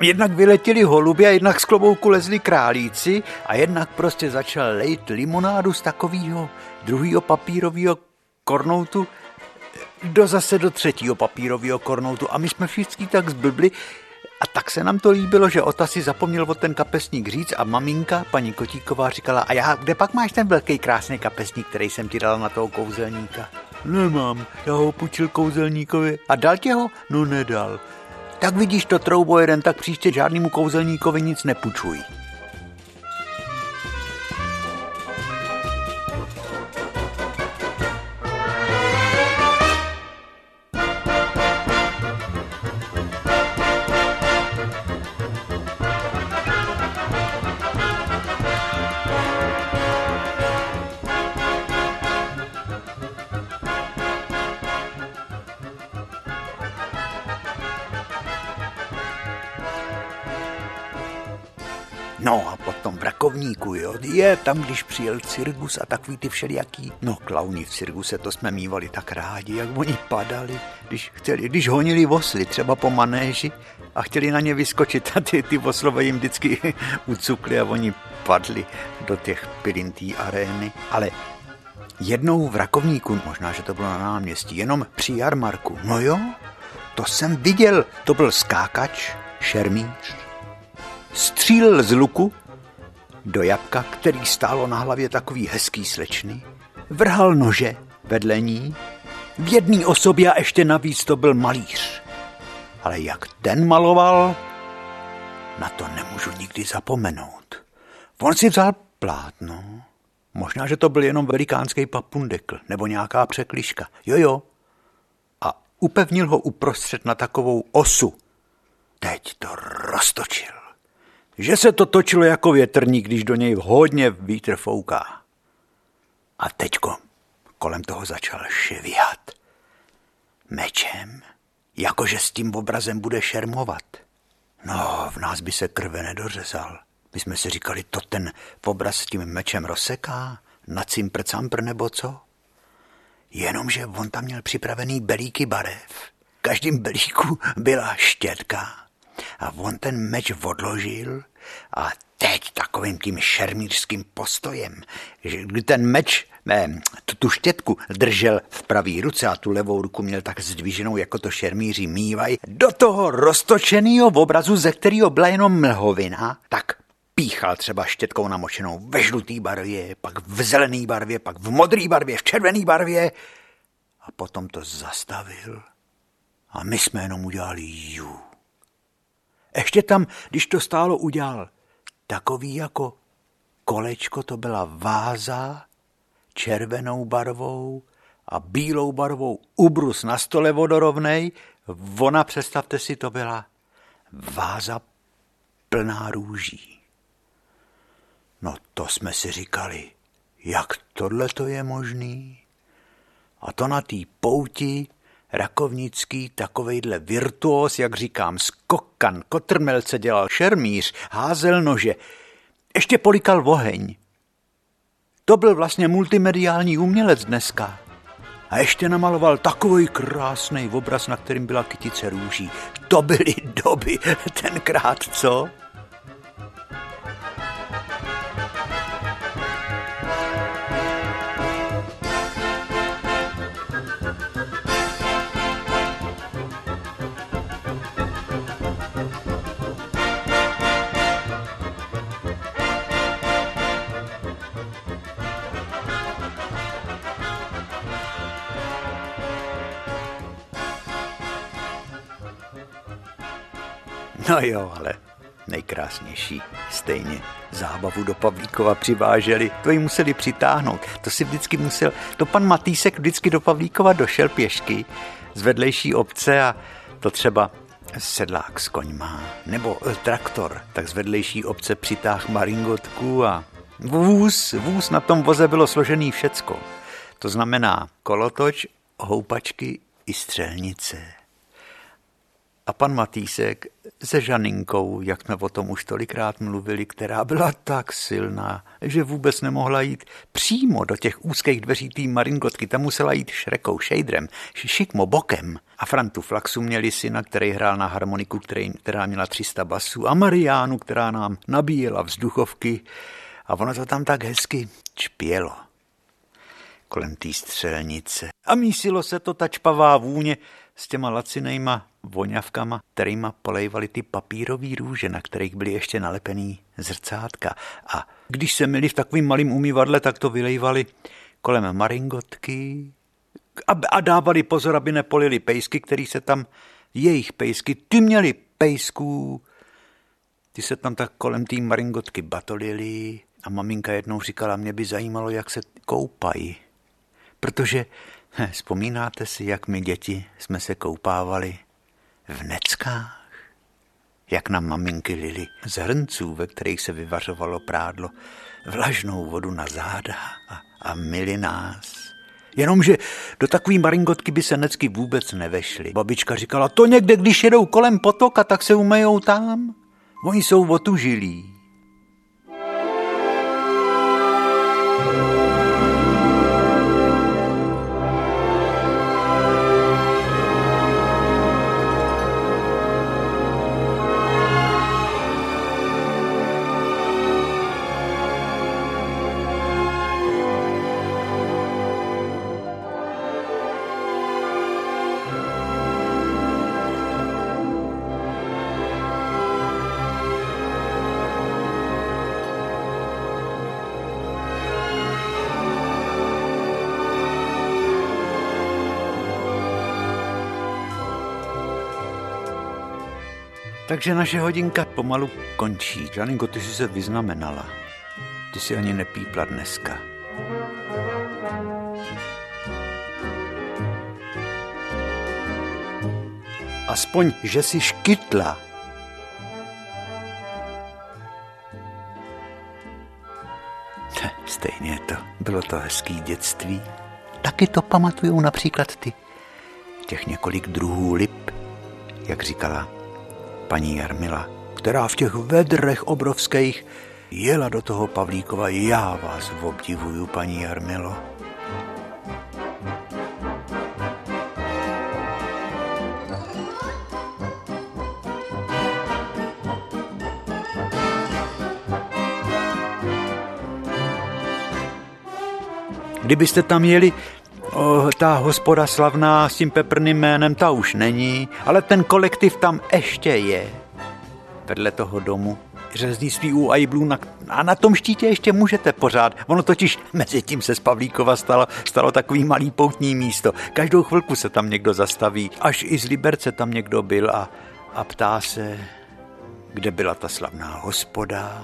A: Jednak vyletěli holuby a jednak z klobouku lezli králíci a jednak prostě začal lejt limonádu z takového druhého papírového kornoutu do zase do třetího papírového kornoutu a my jsme všichni tak zblbli, a tak se nám to líbilo, že Ota si zapomněl o ten kapesník říct a maminka, paní Kotíková, říkala, a já, kde pak máš ten velký krásný kapesník, který jsem ti dala na toho kouzelníka? Nemám, já ho půjčil kouzelníkovi. A dal tě ho? No nedal. Tak vidíš to troubo jeden, tak příště žádnému kouzelníkovi nic nepůjčuj. Tam, když přijel cirkus a takový ty všelijaký, no klauni v cirkuse, to jsme mývali tak rádi, jak oni padali, když chtěli, když honili vosly třeba po manéži a chtěli na ně vyskočit a ty, ty voslové jim vždycky ucukli a oni padli do těch pilintý arény, ale jednou v Rakovníku, možná, že to bylo na náměstí, jenom při jarmarku, no jo, to jsem viděl, to byl skákač, šermíř, střílel z luku do jabka, který stálo na hlavě takový hezký slečny, vrhal nože vedle ní, v jedné osobě a ještě navíc to byl malíř. Ale jak ten maloval, na to nemůžu nikdy zapomenout. On si vzal plátno, možná, že to byl jenom velikánský papundekl nebo nějaká překliška. Jo, jo. A upevnil ho uprostřed na takovou osu. Teď to roztočil že se to točilo jako větrník, když do něj hodně vítr fouká. A teďko kolem toho začal ševihat. Mečem, jakože s tím obrazem bude šermovat. No, v nás by se krve nedořezal. My jsme si říkali, to ten obraz s tím mečem rozseká, na cimpr campr nebo co? Jenomže on tam měl připravený belíky barev. V každém belíku byla štětka A on ten meč odložil a teď takovým tím šermířským postojem, že kdy ten meč, ne, tu, tu štětku držel v pravý ruce a tu levou ruku měl tak zdviženou, jako to šermíři mývají, do toho roztočeného obrazu, ze kterého byla jenom mlhovina, tak píchal třeba štětkou namočenou ve žlutý barvě, pak v zelený barvě, pak v modrý barvě, v červený barvě a potom to zastavil a my jsme jenom udělali jú. Ještě tam, když to stálo, udělal takový jako kolečko, to byla váza červenou barvou a bílou barvou ubrus na stole vodorovnej. Ona, představte si, to byla váza plná růží. No to jsme si říkali, jak tohle to je možný? A to na té pouti Rakovnický takovejhle virtuos, jak říkám, skokan, kotrmelce dělal šermíř, házel nože, ještě polikal oheň. To byl vlastně multimediální umělec dneska. A ještě namaloval takový krásný obraz, na kterým byla kytice růží. To byly doby tenkrát, co? No jo, ale nejkrásnější. Stejně zábavu do Pavlíkova přiváželi, to ji museli přitáhnout. To si vždycky musel, to pan Matýsek vždycky do Pavlíkova došel pěšky z vedlejší obce a to třeba sedlák s koňma, nebo eh, traktor, tak z vedlejší obce přitáh maringotku a vůz, vůz na tom voze bylo složený všecko. To znamená kolotoč, houpačky i střelnice. A pan Matýsek se Žaninkou, jak jsme o tom už tolikrát mluvili, která byla tak silná, že vůbec nemohla jít přímo do těch úzkých dveří té maringotky, tam musela jít šrekou, šejdrem, šikmo bokem. A Frantu Flaxu měli syna, který hrál na harmoniku, který, která měla 300 basů, a Mariánu, která nám nabíjela vzduchovky. A ono to tam tak hezky čpělo kolem té střelnice. A mísilo se to ta čpavá vůně s těma lacinejma voňavkama, kterýma polejvali ty papírové růže, na kterých byly ještě nalepený zrcátka. A když se měli v takovým malým umývadle, tak to vylejvali kolem maringotky a, a dávali pozor, aby nepolili pejsky, který se tam, jejich pejsky, ty měli pejsků, ty se tam tak kolem té maringotky batolili a maminka jednou říkala, mě by zajímalo, jak se koupají. Protože vzpomínáte si, jak my děti jsme se koupávali v neckách, jak nám maminky lili z hrnců, ve kterých se vyvařovalo prádlo, vlažnou vodu na záda a, a mili nás. Jenomže do takové maringotky by se necky vůbec nevešly. Babička říkala, to někde, když jedou kolem potoka, tak se umejou tam. Oni jsou otužilí. Takže naše hodinka pomalu končí. Žaninko, ty jsi se vyznamenala. Ty si ani nepípla dneska. Aspoň, že si škytla. Stejně to. Bylo to hezký dětství. Taky to pamatujou například ty. Těch několik druhů lip, jak říkala paní Jarmila, která v těch vedrech obrovských jela do toho Pavlíkova. Já vás obdivuju, paní Jarmilo. Kdybyste tam jeli o, ta hospoda slavná s tím peprným jménem, ta už není, ale ten kolektiv tam ještě je. Vedle toho domu řeznictví u Ajblů a na tom štítě ještě můžete pořád. Ono totiž mezi tím se z Pavlíkova stalo, stalo takový malý poutní místo. Každou chvilku se tam někdo zastaví. Až i z Liberce tam někdo byl a, a ptá se, kde byla ta slavná hospoda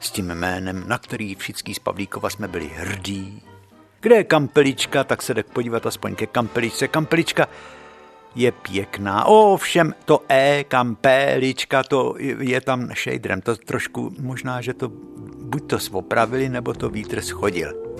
A: s tím jménem, na který všichni z Pavlíkova jsme byli hrdí. Kde je kampelička, tak se jde podívat aspoň ke kampeličce. Kampelička je pěkná. Ovšem to E, kampelička, to je tam shaderem. To trošku, možná, že to buď to svopravili, nebo to vítr schodil.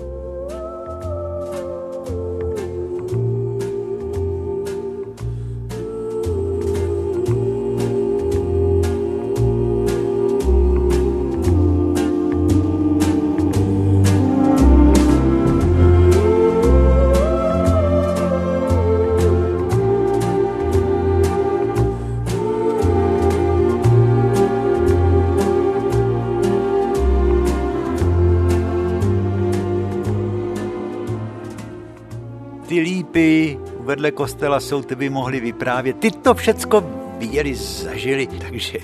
A: Vedle kostela jsou, ty by mohli vyprávět. Ty to všecko viděli, zažili, takže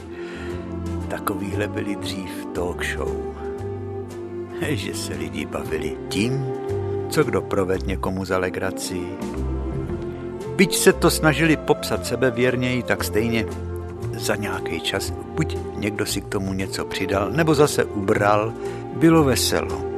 A: takovýhle byli dřív talk show. Že se lidi bavili tím, co kdo proved někomu za legraci. Byť se to snažili popsat sebe věrněji, tak stejně za nějaký čas buď někdo si k tomu něco přidal, nebo zase ubral, bylo veselo.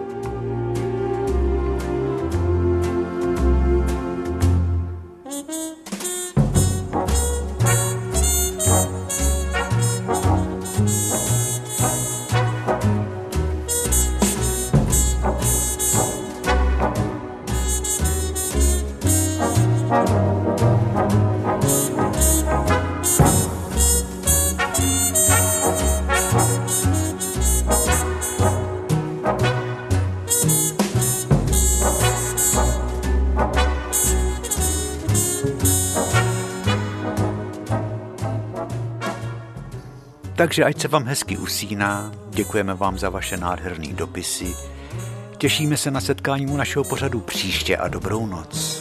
A: Takže ať se vám hezky usíná, děkujeme vám za vaše nádherné dopisy, těšíme se na setkání u našeho pořadu příště a dobrou noc.